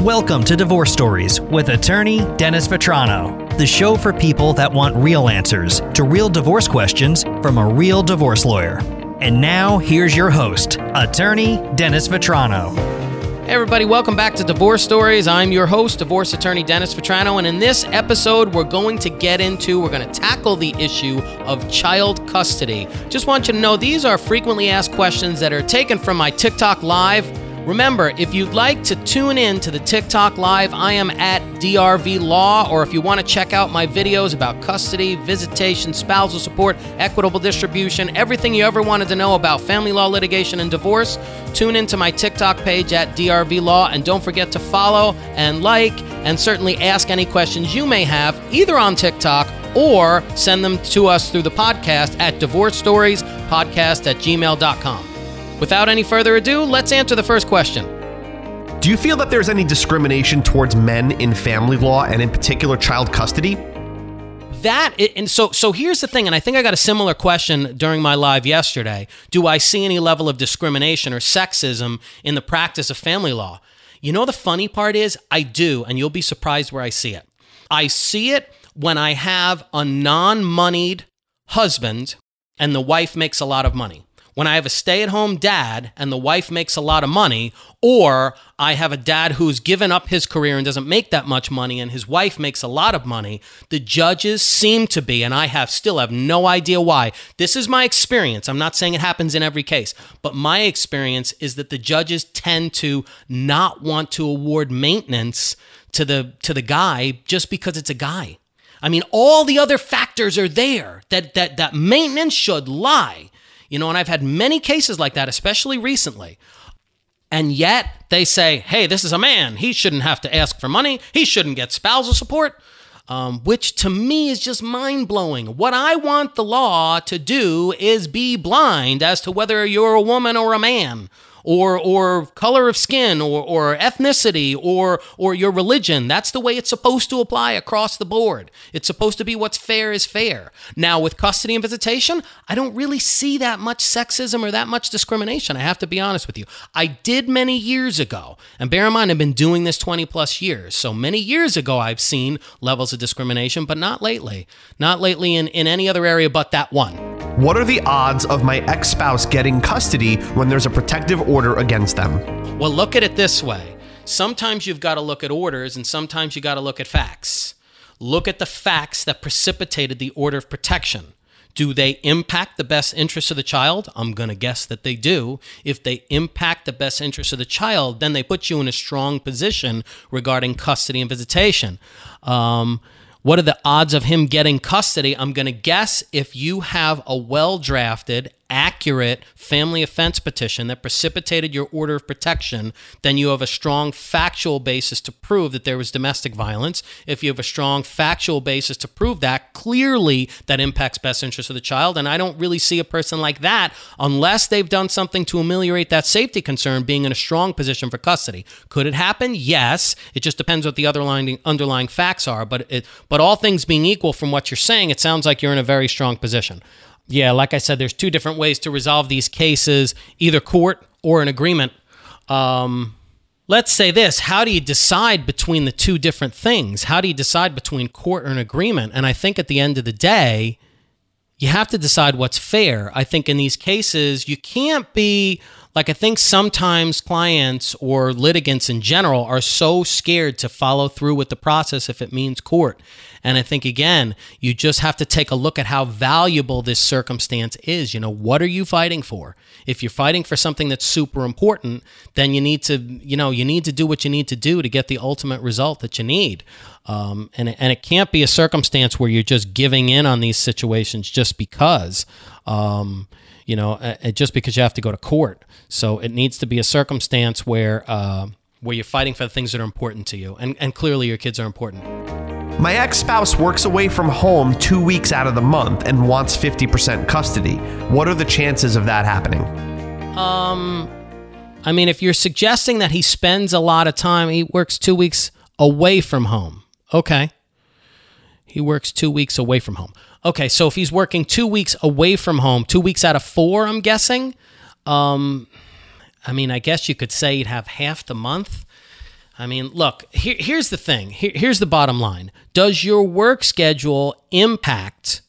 Welcome to Divorce Stories with attorney Dennis Vetrano, the show for people that want real answers to real divorce questions from a real divorce lawyer. And now, here's your host, attorney Dennis Vetrano. Hey, everybody, welcome back to Divorce Stories. I'm your host, divorce attorney Dennis Vetrano, and in this episode, we're going to get into, we're going to tackle the issue of child custody. Just want you to know these are frequently asked questions that are taken from my TikTok Live. Remember, if you'd like to tune in to the TikTok Live, I am at DRV Law, or if you want to check out my videos about custody, visitation, spousal support, equitable distribution, everything you ever wanted to know about family law litigation and divorce, tune into my TikTok page at DRV Law, and don't forget to follow and like, and certainly ask any questions you may have either on TikTok or send them to us through the podcast at divorce stories podcast at gmail.com. Without any further ado, let's answer the first question. Do you feel that there's any discrimination towards men in family law and in particular child custody? That and so so here's the thing, and I think I got a similar question during my live yesterday. Do I see any level of discrimination or sexism in the practice of family law? You know the funny part is I do, and you'll be surprised where I see it. I see it when I have a non-moneyed husband and the wife makes a lot of money when I have a stay at home dad and the wife makes a lot of money, or I have a dad who's given up his career and doesn't make that much money and his wife makes a lot of money, the judges seem to be, and I have still have no idea why. This is my experience. I'm not saying it happens in every case, but my experience is that the judges tend to not want to award maintenance to the to the guy just because it's a guy. I mean, all the other factors are there that that that maintenance should lie. You know, and I've had many cases like that, especially recently. And yet they say, hey, this is a man. He shouldn't have to ask for money. He shouldn't get spousal support, um, which to me is just mind blowing. What I want the law to do is be blind as to whether you're a woman or a man or or color of skin or, or ethnicity or or your religion. That's the way it's supposed to apply across the board. It's supposed to be what's fair is fair. Now with custody and visitation, I don't really see that much sexism or that much discrimination. I have to be honest with you. I did many years ago, and bear in mind I've been doing this 20 plus years. So many years ago I've seen levels of discrimination, but not lately. Not lately in, in any other area but that one. What are the odds of my ex spouse getting custody when there's a protective order against them? Well, look at it this way. Sometimes you've got to look at orders, and sometimes you got to look at facts. Look at the facts that precipitated the order of protection. Do they impact the best interests of the child? I'm going to guess that they do. If they impact the best interests of the child, then they put you in a strong position regarding custody and visitation. Um, what are the odds of him getting custody? I'm going to guess if you have a well drafted, accurate family offense petition that precipitated your order of protection, then you have a strong factual basis to prove that there was domestic violence. If you have a strong factual basis to prove that, clearly that impacts best interest of the child. And I don't really see a person like that unless they've done something to ameliorate that safety concern being in a strong position for custody. Could it happen? Yes. It just depends what the underlying underlying facts are. But it, but all things being equal from what you're saying, it sounds like you're in a very strong position. Yeah, like I said, there's two different ways to resolve these cases either court or an agreement. Um, let's say this how do you decide between the two different things? How do you decide between court or an agreement? And I think at the end of the day, you have to decide what's fair. I think in these cases, you can't be like, I think sometimes clients or litigants in general are so scared to follow through with the process if it means court. And I think, again, you just have to take a look at how valuable this circumstance is. You know, what are you fighting for? If you're fighting for something that's super important, then you need to, you know, you need to do what you need to do to get the ultimate result that you need. Um, and, and it can't be a circumstance where you're just giving in on these situations just because. Um, you know, uh, just because you have to go to court. So it needs to be a circumstance where uh, where you're fighting for the things that are important to you, and and clearly your kids are important. My ex spouse works away from home two weeks out of the month and wants 50% custody. What are the chances of that happening? Um, I mean, if you're suggesting that he spends a lot of time, he works two weeks away from home. Okay. He works two weeks away from home. Okay, so if he's working two weeks away from home, two weeks out of four, I'm guessing. Um, I mean, I guess you could say he'd have half the month. I mean, look, here, here's the thing. Here, here's the bottom line. Does your work schedule impact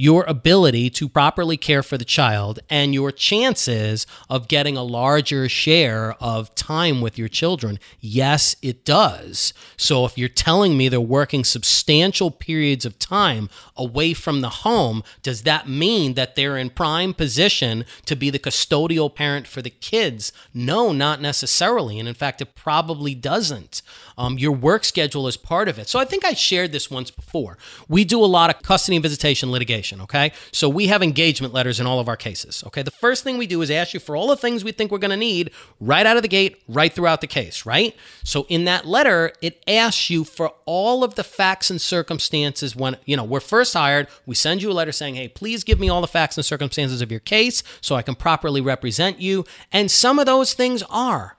your ability to properly care for the child and your chances of getting a larger share of time with your children? Yes, it does. So if you're telling me they're working substantial periods of time away from the home, does that mean that they're in prime position to be the custodial parent for the kids? No, not necessarily. And in fact, it probably doesn't. Um, your work schedule is part of it. So I think I shared this once before. We do a lot of custody and visitation litigation okay? So we have engagement letters in all of our cases, okay? The first thing we do is ask you for all the things we think we're gonna need right out of the gate, right throughout the case, right? So in that letter, it asks you for all of the facts and circumstances when, you know, we're first hired, we send you a letter saying, hey, please give me all the facts and circumstances of your case so I can properly represent you. And some of those things are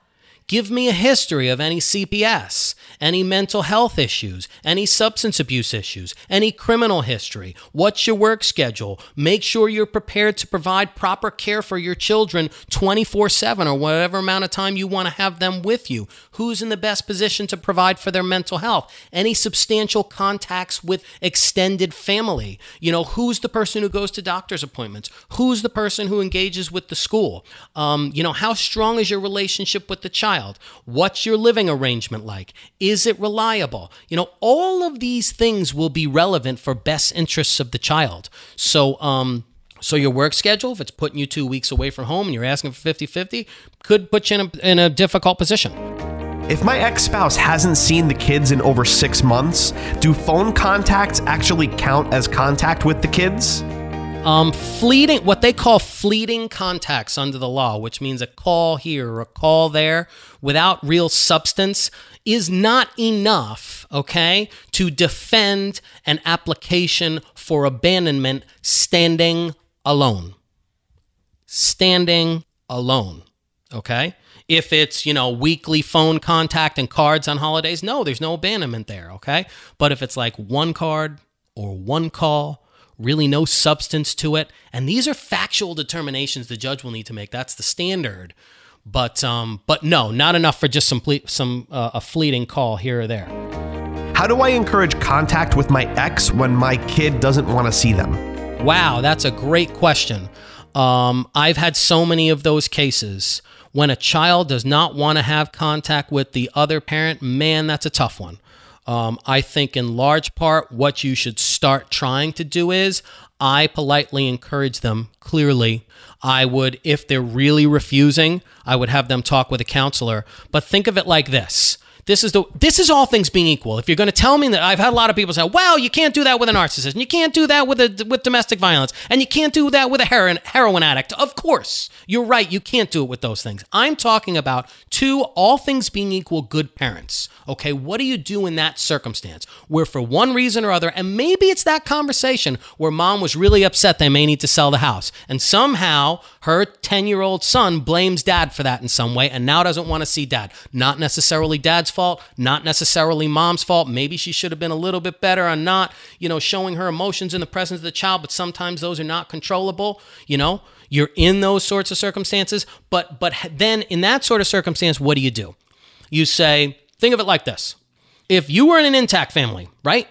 Give me a history of any CPS, any mental health issues, any substance abuse issues, any criminal history. What's your work schedule? Make sure you're prepared to provide proper care for your children 24 7 or whatever amount of time you want to have them with you. Who's in the best position to provide for their mental health? Any substantial contacts with extended family? You know, who's the person who goes to doctor's appointments? Who's the person who engages with the school? Um, you know, how strong is your relationship with the child? Child? What's your living arrangement like? Is it reliable? You know, all of these things will be relevant for best interests of the child. So, um, so your work schedule, if it's putting you two weeks away from home and you're asking for 50-50, could put you in a, in a difficult position. If my ex spouse hasn't seen the kids in over six months, do phone contacts actually count as contact with the kids? Um, fleeting, what they call fleeting contacts under the law, which means a call here or a call there without real substance, is not enough, okay, to defend an application for abandonment standing alone. Standing alone, okay? If it's, you know, weekly phone contact and cards on holidays, no, there's no abandonment there, okay? But if it's like one card or one call, really no substance to it. And these are factual determinations the judge will need to make. That's the standard. But um, but no, not enough for just some ple- some uh, a fleeting call here or there. How do I encourage contact with my ex when my kid doesn't want to see them? Wow, that's a great question. Um, I've had so many of those cases when a child does not want to have contact with the other parent. Man, that's a tough one. Um, I think, in large part, what you should start trying to do is I politely encourage them clearly. I would, if they're really refusing, I would have them talk with a counselor. But think of it like this this is the this is all things being equal. If you're going to tell me that I've had a lot of people say, "Well, you can't do that with a narcissist, and you can't do that with a with domestic violence, and you can't do that with a heroin heroin addict." Of course, you're right. You can't do it with those things. I'm talking about two all things being equal good parents. Okay, what do you do in that circumstance where for one reason or other, and maybe it's that conversation where mom was really upset they may need to sell the house, and somehow her 10 year old son blames dad for that in some way, and now doesn't want to see dad. Not necessarily dad's fault, not necessarily mom's fault. Maybe she should have been a little bit better on not, you know, showing her emotions in the presence of the child, but sometimes those are not controllable, you know? You're in those sorts of circumstances, but but then in that sort of circumstance, what do you do? You say, think of it like this. If you were in an intact family, right?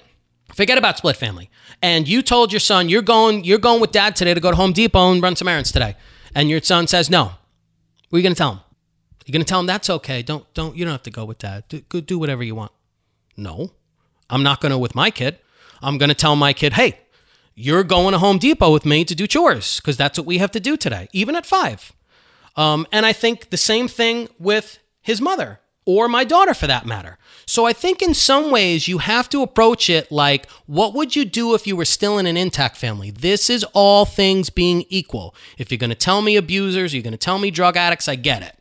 Forget about split family. And you told your son you're going you're going with dad today to go to Home Depot and run some errands today. And your son says no. What are you going to tell him? You're going to tell him that's okay. Don't don't you don't have to go with dad. Do, do whatever you want. No, I'm not going to with my kid. I'm going to tell my kid, hey, you're going to Home Depot with me to do chores because that's what we have to do today, even at five. Um, and I think the same thing with his mother or my daughter for that matter. So I think in some ways you have to approach it like, what would you do if you were still in an intact family? This is all things being equal. If you're going to tell me abusers, you're going to tell me drug addicts, I get it.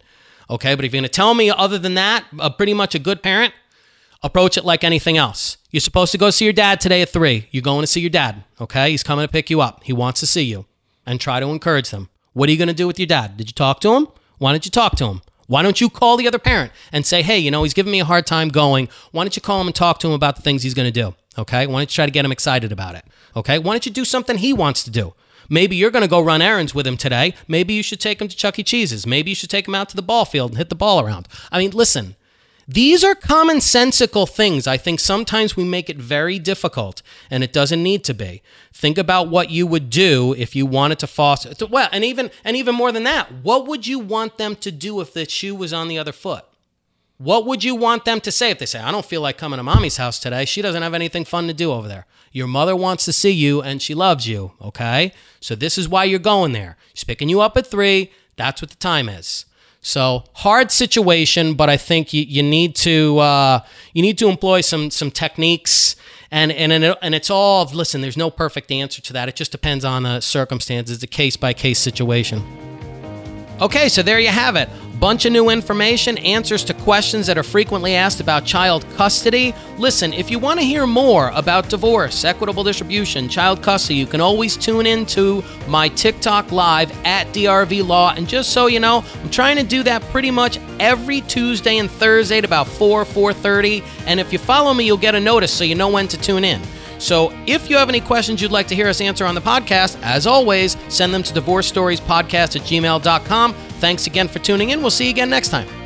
Okay, but if you're going to tell me other than that, a pretty much a good parent, approach it like anything else. You're supposed to go see your dad today at three. You're going to see your dad. Okay, he's coming to pick you up. He wants to see you, and try to encourage them. What are you going to do with your dad? Did you talk to him? Why don't you talk to him? Why don't you call the other parent and say, hey, you know, he's giving me a hard time going. Why don't you call him and talk to him about the things he's going to do? Okay. Why don't you try to get him excited about it? Okay. Why don't you do something he wants to do? Maybe you're going to go run errands with him today. Maybe you should take him to Chuck E. Cheese's. Maybe you should take him out to the ball field and hit the ball around. I mean, listen, These are commonsensical things. I think sometimes we make it very difficult, and it doesn't need to be. Think about what you would do if you wanted to foster. Well, and even and even more than that, what would you want them to do if the shoe was on the other foot? What would you want them to say if they say, I don't feel like coming to mommy's house today? She doesn't have anything fun to do over there. Your mother wants to see you and she loves you, okay? So this is why you're going there. She's picking you up at three. That's what the time is. So hard situation, but I think you, you need to uh, you need to employ some some techniques and and and it's all listen. There's no perfect answer to that. It just depends on the circumstances, the case by case situation. Okay, so there you have it. Bunch of new information, answers to questions that are frequently asked about child custody. Listen, if you want to hear more about divorce, equitable distribution, child custody, you can always tune in to my TikTok live at DRV Law. And just so you know, I'm trying to do that pretty much every Tuesday and Thursday at about 4, 4.30. And if you follow me, you'll get a notice so you know when to tune in. So if you have any questions you'd like to hear us answer on the podcast, as always, send them to divorce stories podcast at gmail.com. Thanks again for tuning in. We'll see you again next time.